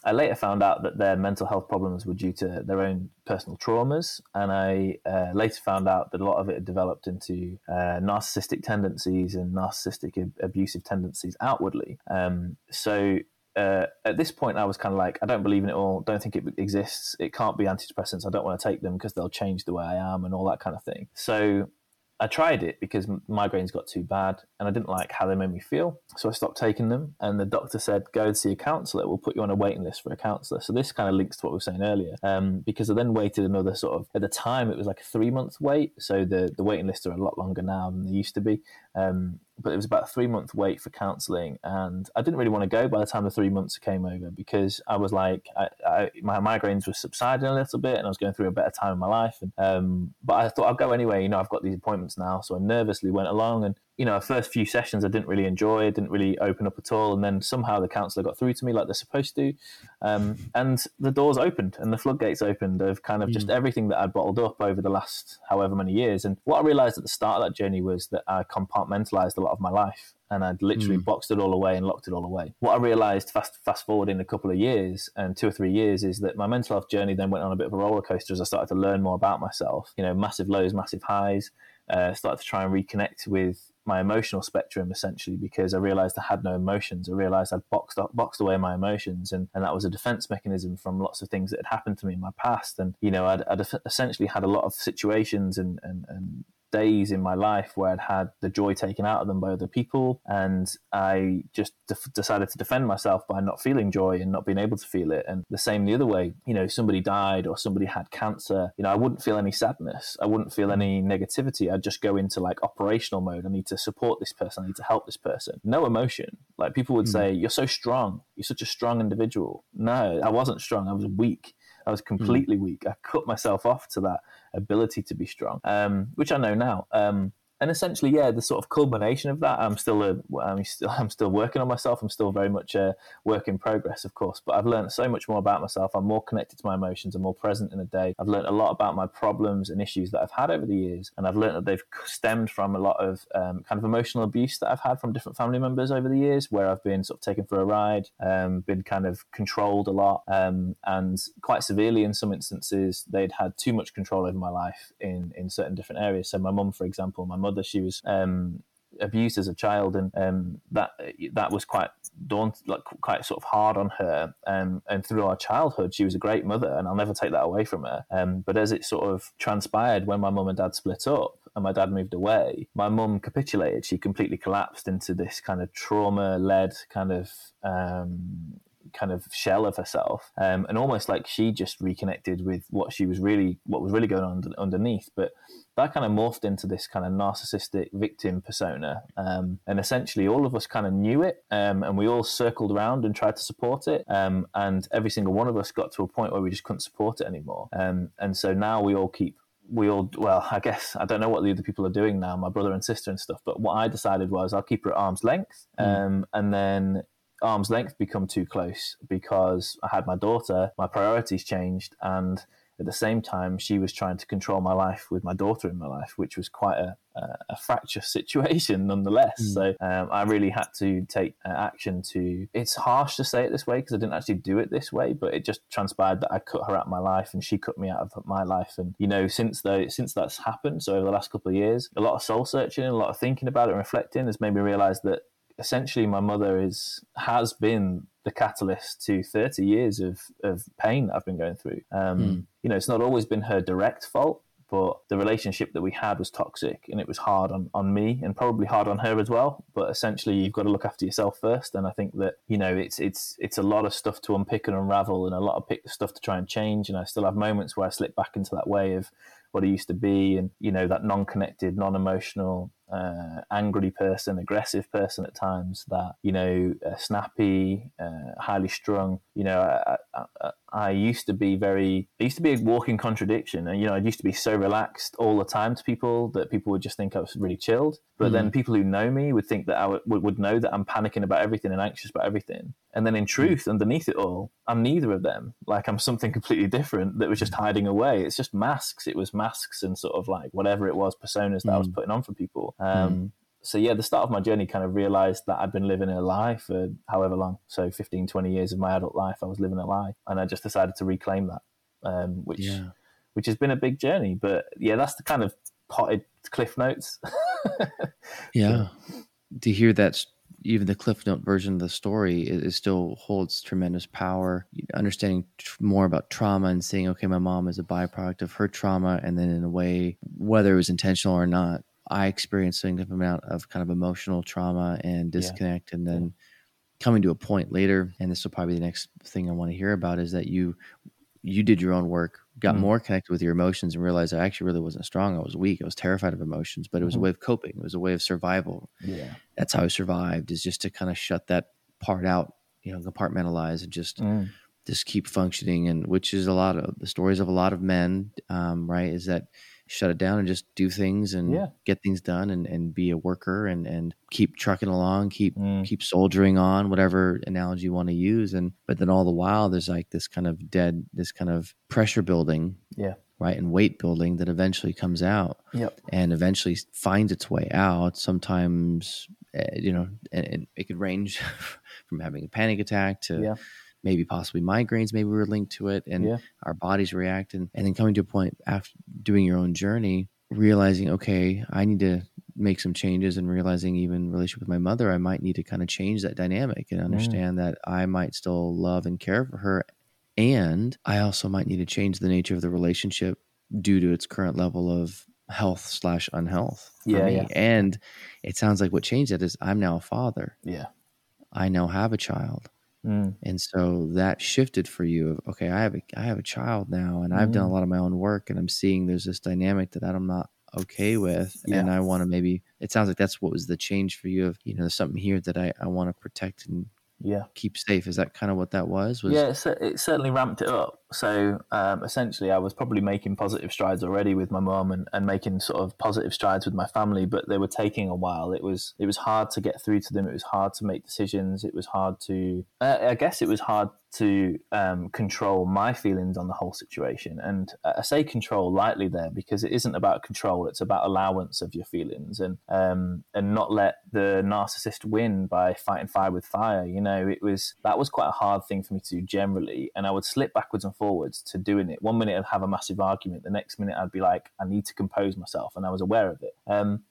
I later found out that their mental health problems were due to their own personal traumas, and I uh, later found out that a lot of it had developed into uh, narcissistic tendencies and narcissistic ab- abusive tendencies outwardly. Um, so uh, at this point, I was kind of like, I don't believe in it all. Don't think it exists. It can't be antidepressants. I don't want to take them because they'll change the way I am and all that kind of thing. So I tried it because migraines got too bad and I didn't like how they made me feel. So I stopped taking them. And the doctor said, go and see a counsellor. We'll put you on a waiting list for a counsellor. So this kind of links to what we were saying earlier um, because I then waited another sort of, at the time, it was like a three month wait. So the, the waiting lists are a lot longer now than they used to be. Um, but it was about a three month wait for counselling, and I didn't really want to go by the time the three months came over because I was like, I, I, my migraines were subsiding a little bit, and I was going through a better time in my life. And um, but I thought I'll go anyway. You know, I've got these appointments now, so I nervously went along, and you know, first few sessions I didn't really enjoy, didn't really open up at all, and then somehow the counsellor got through to me like they're supposed to, um, and the doors opened and the floodgates opened of kind of just mm. everything that I'd bottled up over the last however many years. And what I realised at the start of that journey was that I compartmentalised a lot of my life, and I'd literally mm. boxed it all away and locked it all away. What I realised fast fast forward in a couple of years and two or three years is that my mental health journey then went on a bit of a roller coaster as I started to learn more about myself. You know, massive lows, massive highs. Uh, started to try and reconnect with my emotional spectrum essentially because I realized I had no emotions. I realized I'd boxed up, boxed away my emotions, and, and that was a defense mechanism from lots of things that had happened to me in my past. And you know, I'd, I'd essentially had a lot of situations and, and, and days in my life where I'd had the joy taken out of them by other people, and I just decided to defend myself by not feeling joy and not being able to feel it. And the same the other way, you know, somebody died or somebody had cancer, you know, I wouldn't feel any sadness, I wouldn't feel any negativity. I'd just go into like operational mode. I need to support this person, I need to help this person. No emotion. Like people would mm. say, "You're so strong. You're such a strong individual." No, I wasn't strong. I was weak. I was completely mm. weak. I cut myself off to that ability to be strong, um, which I know now. Um, and essentially, yeah, the sort of culmination of that, I'm still a, I'm still, [LAUGHS] I'm still working on myself. I'm still very much a work in progress, of course. But I've learned so much more about myself. I'm more connected to my emotions. I'm more present in the day. I've learned a lot about my problems and issues that I've had over the years, and I've learned that they've stemmed from a lot of um, kind of emotional abuse that I've had from different family members over the years, where I've been sort of taken for a ride, um, been kind of controlled a lot, um, and quite severely in some instances, they'd had too much control over my life in in certain different areas. So my mum, for example, my mother mother. She was um, abused as a child, and um, that that was quite daunt, like quite sort of hard on her. Um, and through our childhood, she was a great mother, and I'll never take that away from her. Um, but as it sort of transpired when my mum and dad split up, and my dad moved away, my mum capitulated. She completely collapsed into this kind of trauma-led kind of um, kind of shell of herself, um, and almost like she just reconnected with what she was really, what was really going on underneath. But that kind of morphed into this kind of narcissistic victim persona, um, and essentially all of us kind of knew it, um, and we all circled around and tried to support it, um, and every single one of us got to a point where we just couldn't support it anymore, um, and so now we all keep we all well i guess i don't know what the other people are doing now my brother and sister and stuff but what i decided was i'll keep her at arm's length mm. um, and then arm's length become too close because I had my daughter, my priorities changed, and at the same time, she was trying to control my life with my daughter in my life, which was quite a, a, a fractious [LAUGHS] situation nonetheless. Mm. So um, I really had to take uh, action to. It's harsh to say it this way because I didn't actually do it this way, but it just transpired that I cut her out of my life and she cut me out of my life. And you know, since though since that's happened, so over the last couple of years, a lot of soul searching, a lot of thinking about it and reflecting has made me realize that essentially my mother is has been the catalyst to 30 years of, of pain that I've been going through. Um, mm. You know, it's not always been her direct fault, but the relationship that we had was toxic and it was hard on, on me and probably hard on her as well. But essentially, you've got to look after yourself first. And I think that, you know, it's, it's, it's a lot of stuff to unpick and unravel and a lot of pick stuff to try and change. And I still have moments where I slip back into that way of what I used to be and, you know, that non connected, non emotional, uh, angry person, aggressive person at times, that, you know, uh, snappy, uh, highly strung. You know, I, I, used to be very, I used to be a walking contradiction. And, you know, I used to be so relaxed all the time to people that people would just think I was really chilled. But mm. then people who know me would think that I would, would know that I'm panicking about everything and anxious about everything. And then in truth, mm. underneath it all, I'm neither of them. Like I'm something completely different that was just hiding away. It's just masks. It was masks and sort of like whatever it was, personas that mm. I was mm. putting on for people. Um, mm. So yeah, the start of my journey kind of realized that I'd been living a lie for however long. So 15, 20 years of my adult life, I was living a lie. And I just decided to reclaim that, um, which, yeah. which has been a big journey. But yeah, that's the kind of potted cliff notes. [LAUGHS] yeah. To hear that even the cliff note version of the story it, it still holds tremendous power understanding tr- more about trauma and seeing okay my mom is a byproduct of her trauma and then in a way whether it was intentional or not i experienced a significant amount of kind of emotional trauma and disconnect yeah. and then coming to a point later and this will probably be the next thing i want to hear about is that you you did your own work got mm-hmm. more connected with your emotions and realized I actually really wasn't strong. I was weak. I was terrified of emotions, but it was mm-hmm. a way of coping. It was a way of survival. Yeah. That's how I survived is just to kind of shut that part out, you know, compartmentalize and just, mm. just keep functioning. And which is a lot of the stories of a lot of men, um, right. Is that shut it down and just do things and yeah. get things done and, and be a worker and, and keep trucking along, keep mm. keep soldiering on, whatever analogy you want to use. And but then all the while there's like this kind of dead, this kind of pressure building. Yeah. Right. And weight building that eventually comes out. Yep. And eventually finds its way out. Sometimes, uh, you know, and, and, it could range [LAUGHS] from having a panic attack to yeah maybe possibly migraines maybe we were linked to it and yeah. our bodies react and, and then coming to a point after doing your own journey realizing okay i need to make some changes and realizing even relationship with my mother i might need to kind of change that dynamic and mm. understand mm. that i might still love and care for her and i also might need to change the nature of the relationship due to its current level of health slash unhealth yeah, yeah, and it sounds like what changed that is i'm now a father yeah i now have a child Mm. And so that shifted for you of okay, I have a I have a child now and I've done a mm. lot of my own work and I'm seeing there's this dynamic that I'm not okay with yeah. and I want to maybe it sounds like that's what was the change for you of you know there's something here that I, I want to protect and yeah keep safe is that kind of what that was, was yeah it, it certainly ramped it up so um, essentially i was probably making positive strides already with my mom and, and making sort of positive strides with my family but they were taking a while. It was it was hard to get through to them. It was hard to make decisions. It was hard to uh, i guess it was hard to um, control my feelings on the whole situation. And I say control lightly there because it isn't about control; it's about allowance of your feelings and um, and not let the narcissist win by fighting fire with fire. You know, it was that was quite a hard thing for me to do generally, and I would slip backwards and forwards to doing it. One minute I'd have a massive argument, the next minute I'd be like, I need to compose myself, and I was aware of it. Um,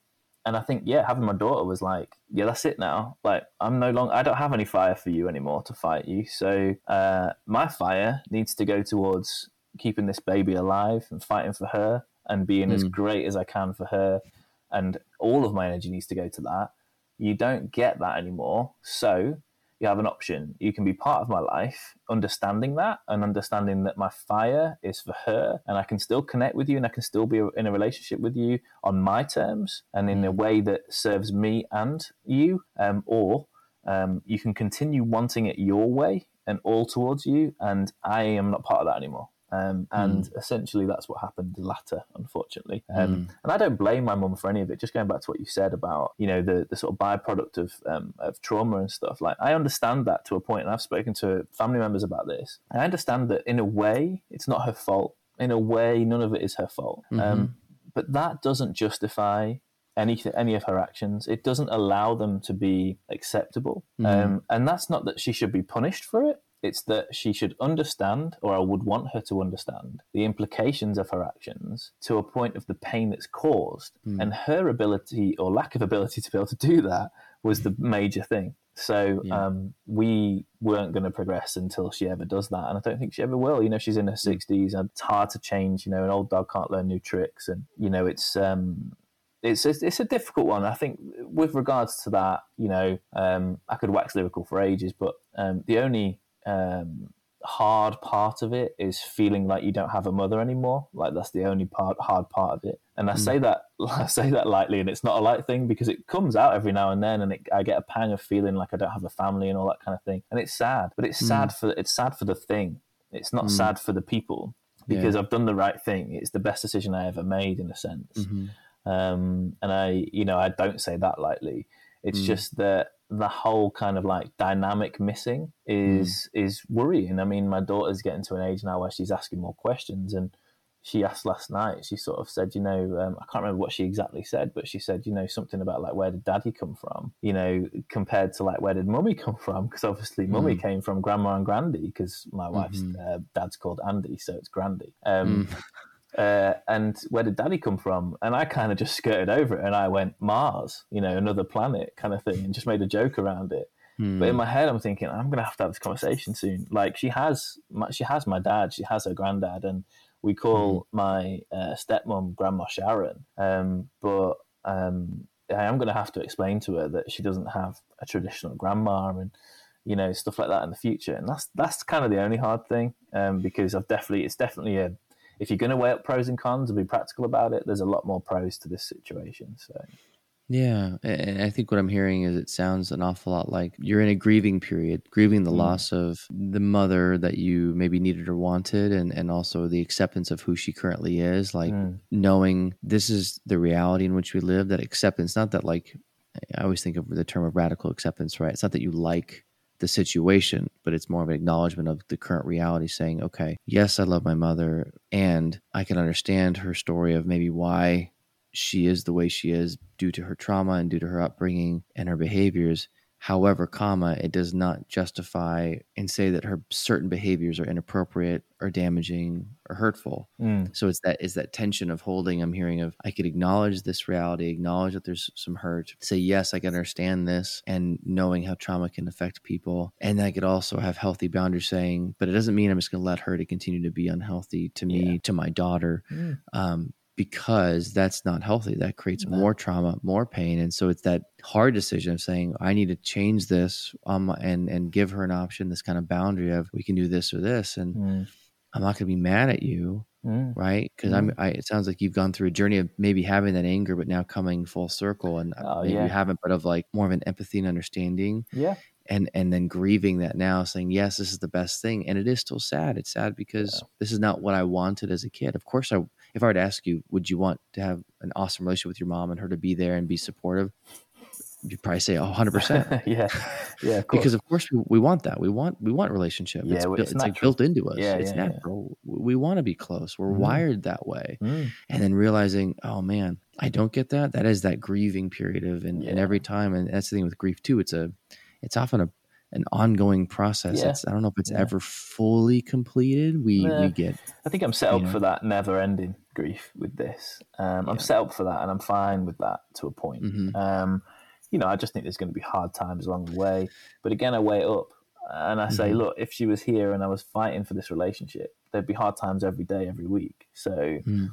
and I think yeah, having my daughter was like, yeah, that's it now. Like I'm no longer, I don't have any fire for you anymore to fight you. So uh, my fire needs to go towards keeping this baby alive and fighting for her and being mm. as great as I can for her. And all of my energy needs to go to that. You don't get that anymore. So you have an option. You can be part of my life, understanding that and understanding that my fire is for her, and I can still connect with you and I can still be in a relationship with you on my terms and in a mm. way that serves me and you. Um, or um, you can continue wanting it your way and all towards you, and I am not part of that anymore. Um, and mm. essentially, that's what happened the latter, unfortunately. Um, mm. And I don't blame my mum for any of it. Just going back to what you said about, you know, the, the sort of byproduct of um, of trauma and stuff. Like, I understand that to a point, and I've spoken to family members about this. I understand that in a way, it's not her fault. In a way, none of it is her fault. Um, mm-hmm. but that doesn't justify any any of her actions. It doesn't allow them to be acceptable. Mm. and that's not that she should be punished for it it's that she should understand, or I would want her to understand, the implications of her actions to a point of the pain that's caused. Mm. And her ability or lack of ability to be able to do that was the major thing. So yeah. um, we weren't going to progress until she ever does that, and I don't think she ever will. You know, she's in her hmm. sixties, and it's hard to change. You know, an old dog can't learn new tricks, and you know, it's um, it's a, it's a difficult one. I think with regards to that, you know, um, I could wax lyrical for ages, but um, the only um, hard part of it is feeling like you don't have a mother anymore. Like that's the only part hard part of it. And I mm. say that [LAUGHS] I say that lightly, and it's not a light thing because it comes out every now and then, and it, I get a pang of feeling like I don't have a family and all that kind of thing. And it's sad, but it's mm. sad for it's sad for the thing. It's not mm. sad for the people because yeah. I've done the right thing. It's the best decision I ever made in a sense. Mm-hmm. Um, and I, you know, I don't say that lightly. It's mm. just that the whole kind of like dynamic missing is mm. is worrying. I mean, my daughter's getting to an age now where she's asking more questions, and she asked last night. She sort of said, you know, um, I can't remember what she exactly said, but she said, you know, something about like where did daddy come from? You know, compared to like where did mummy come from? Because obviously mummy mm. came from grandma and grandy. Because my wife's mm-hmm. uh, dad's called Andy, so it's grandy. Um, mm. Uh, and where did daddy come from? And I kind of just skirted over it and I went, Mars, you know, another planet kind of thing, and just made a joke around it. Hmm. But in my head, I'm thinking I'm gonna have to have this conversation soon. Like she has, my, she has my dad, she has her granddad, and we call my uh, stepmom Grandma Sharon. Um, but um, I am gonna have to explain to her that she doesn't have a traditional grandma and you know stuff like that in the future. And that's that's kind of the only hard thing um, because I've definitely it's definitely a if you're going to weigh up pros and cons and be practical about it, there's a lot more pros to this situation. So Yeah, and I think what I'm hearing is it sounds an awful lot like you're in a grieving period, grieving the Mm. loss of the mother that you maybe needed or wanted, and and also the acceptance of who she currently is. Like Mm. knowing this is the reality in which we live. That acceptance, not that like I always think of the term of radical acceptance, right? It's not that you like the situation, but it's more of an acknowledgement of the current reality, saying, okay, yes, I love my mother, and I can understand her story of maybe why she is the way she is due to her trauma and due to her upbringing and her behaviors. However, comma, it does not justify and say that her certain behaviors are inappropriate or damaging or hurtful. Mm. So it's that is that tension of holding. I'm hearing of I could acknowledge this reality, acknowledge that there's some hurt, say yes, I can understand this, and knowing how trauma can affect people, and I could also have healthy boundaries, saying, but it doesn't mean I'm just going to let her to continue to be unhealthy to me, Yeah. to my daughter, Mm. um, because that's not healthy. That creates No. more trauma, more pain, and so it's that hard decision of saying I need to change this, um, and and give her an option, this kind of boundary of we can do this or this, and Mm. I'm not going to be mad at you Mm. right? Because Mm. I'm. I, it sounds like you've gone through a journey of maybe having that anger, but now coming full circle, and uh, Oh, maybe yeah. you haven't, but of like more of an empathy and understanding, Yeah. and and then grieving that now, saying yes, this is the best thing, and it is still sad. It's sad because this is not what I wanted as a kid. Of course, I if I were to ask you, would you want to have an awesome relationship with your mom and her to be there and be supportive? You'd probably say, oh, 100 percent. [LAUGHS] yeah. Yeah. Of course. Because of course we, we want that. We want we want relationship. Yeah, it's, it's it's like built into us. Yeah, it's yeah, yeah. natural. We want to be close. We're Mhm. wired that way. Mm. And then realizing, oh man, I don't get that. That is that grieving period of and, and every time and that's the thing with grief too. It's a it's often a an ongoing process. Yeah. It's I don't know if it's Yeah. ever fully completed. We we get I think I'm set you up know. for that never-ending grief with this. Um, I'm set up for that, and I'm fine with that to a point. Mhm. Um, you know, I just think there's going to be hard times along the way. But again, I weigh it up and I say, Mhm. look, if she was here and I was fighting for this relationship, there'd be hard times every day, every week. So, Mm.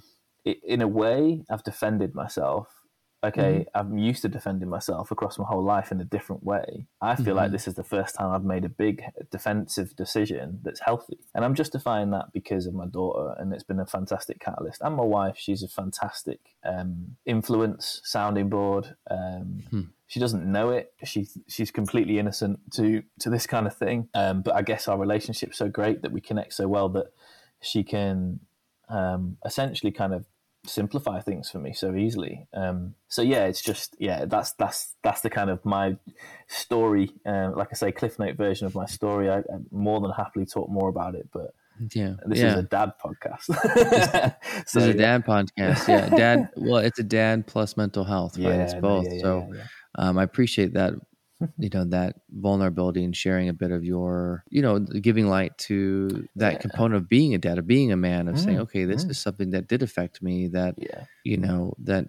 i in a way, I've defended myself. Okay, Mm-hmm. I'm used to defending myself across my whole life in a different way. I feel like Mhm. this is the first time I've made a big defensive decision that's healthy. And I'm justifying that because of my daughter, and it's been a fantastic catalyst. And my wife, she's a fantastic um, influence, sounding board. Um, Hmm. She doesn't know it. She's she's completely innocent to to this kind of thing. Um, but I guess our relationship's so great that we connect so well that she can um, essentially kind of simplify things for me so easily. Um, so yeah, it's just yeah, that's that's that's the kind of my story. Um, like I say, cliff note version of my story. I, I more than happily talk more about it, but yeah. this yeah. is a dad podcast. [LAUGHS] this is a dad podcast. Yeah. Dad well, it's a dad plus mental health, right? it's both. yeah, yeah, so yeah, yeah. um, I appreciate that, you know, that vulnerability and sharing a bit of your, you know, giving light to that Yeah. component of being a dad, of being a man, of saying, Mm, okay, this mm. is something that did affect me. That yeah, you know that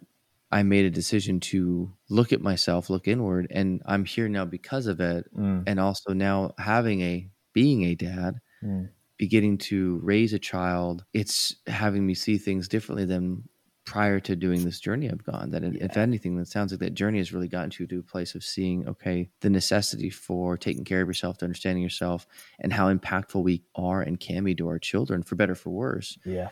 I made a decision to look at myself, look inward, and I'm here now because of it, Mm, and also now having a being a dad mm, beginning to raise a child, it's having me see things differently than prior to doing this journey I've gone. That if Yeah. anything, that sounds like that journey has really gotten you to a place of seeing, okay, the necessity for taking care of yourself, to understanding yourself, and how impactful we are and can be to our children, for better, for worse. yeah,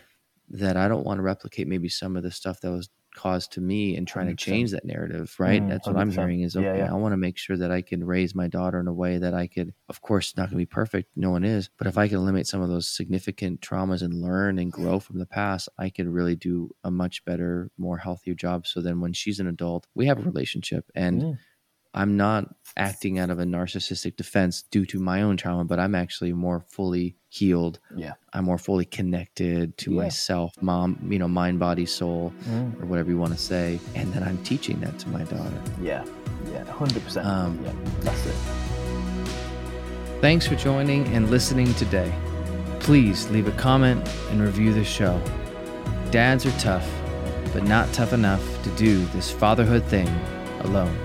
That I don't want to replicate maybe some of the stuff that was caused to me and trying to 100%. change that narrative, right? Mm, That's what I'm 100%. hearing is Yeah, okay, yeah. I want to make sure that I can raise my daughter in a way that I could, of course, not going to be perfect. No one is. But if I can eliminate some of those significant traumas and learn and grow from the past, I could really do a much better, more healthier job. So then when she's an adult, we have a relationship and Mm. I'm not acting out of a narcissistic defense due to my own trauma, but I'm actually more fully healed. yeah, I'm more fully connected to Yeah. myself, mom, you know, mind, body, soul, Mm, or whatever you want to say. And then I'm teaching that to my daughter. yeah, yeah, hundred percent. Um, Yeah, that's it. Thanks for joining and listening today. Please leave a comment and review the show. dads are tough, but not tough enough to do this fatherhood thing alone.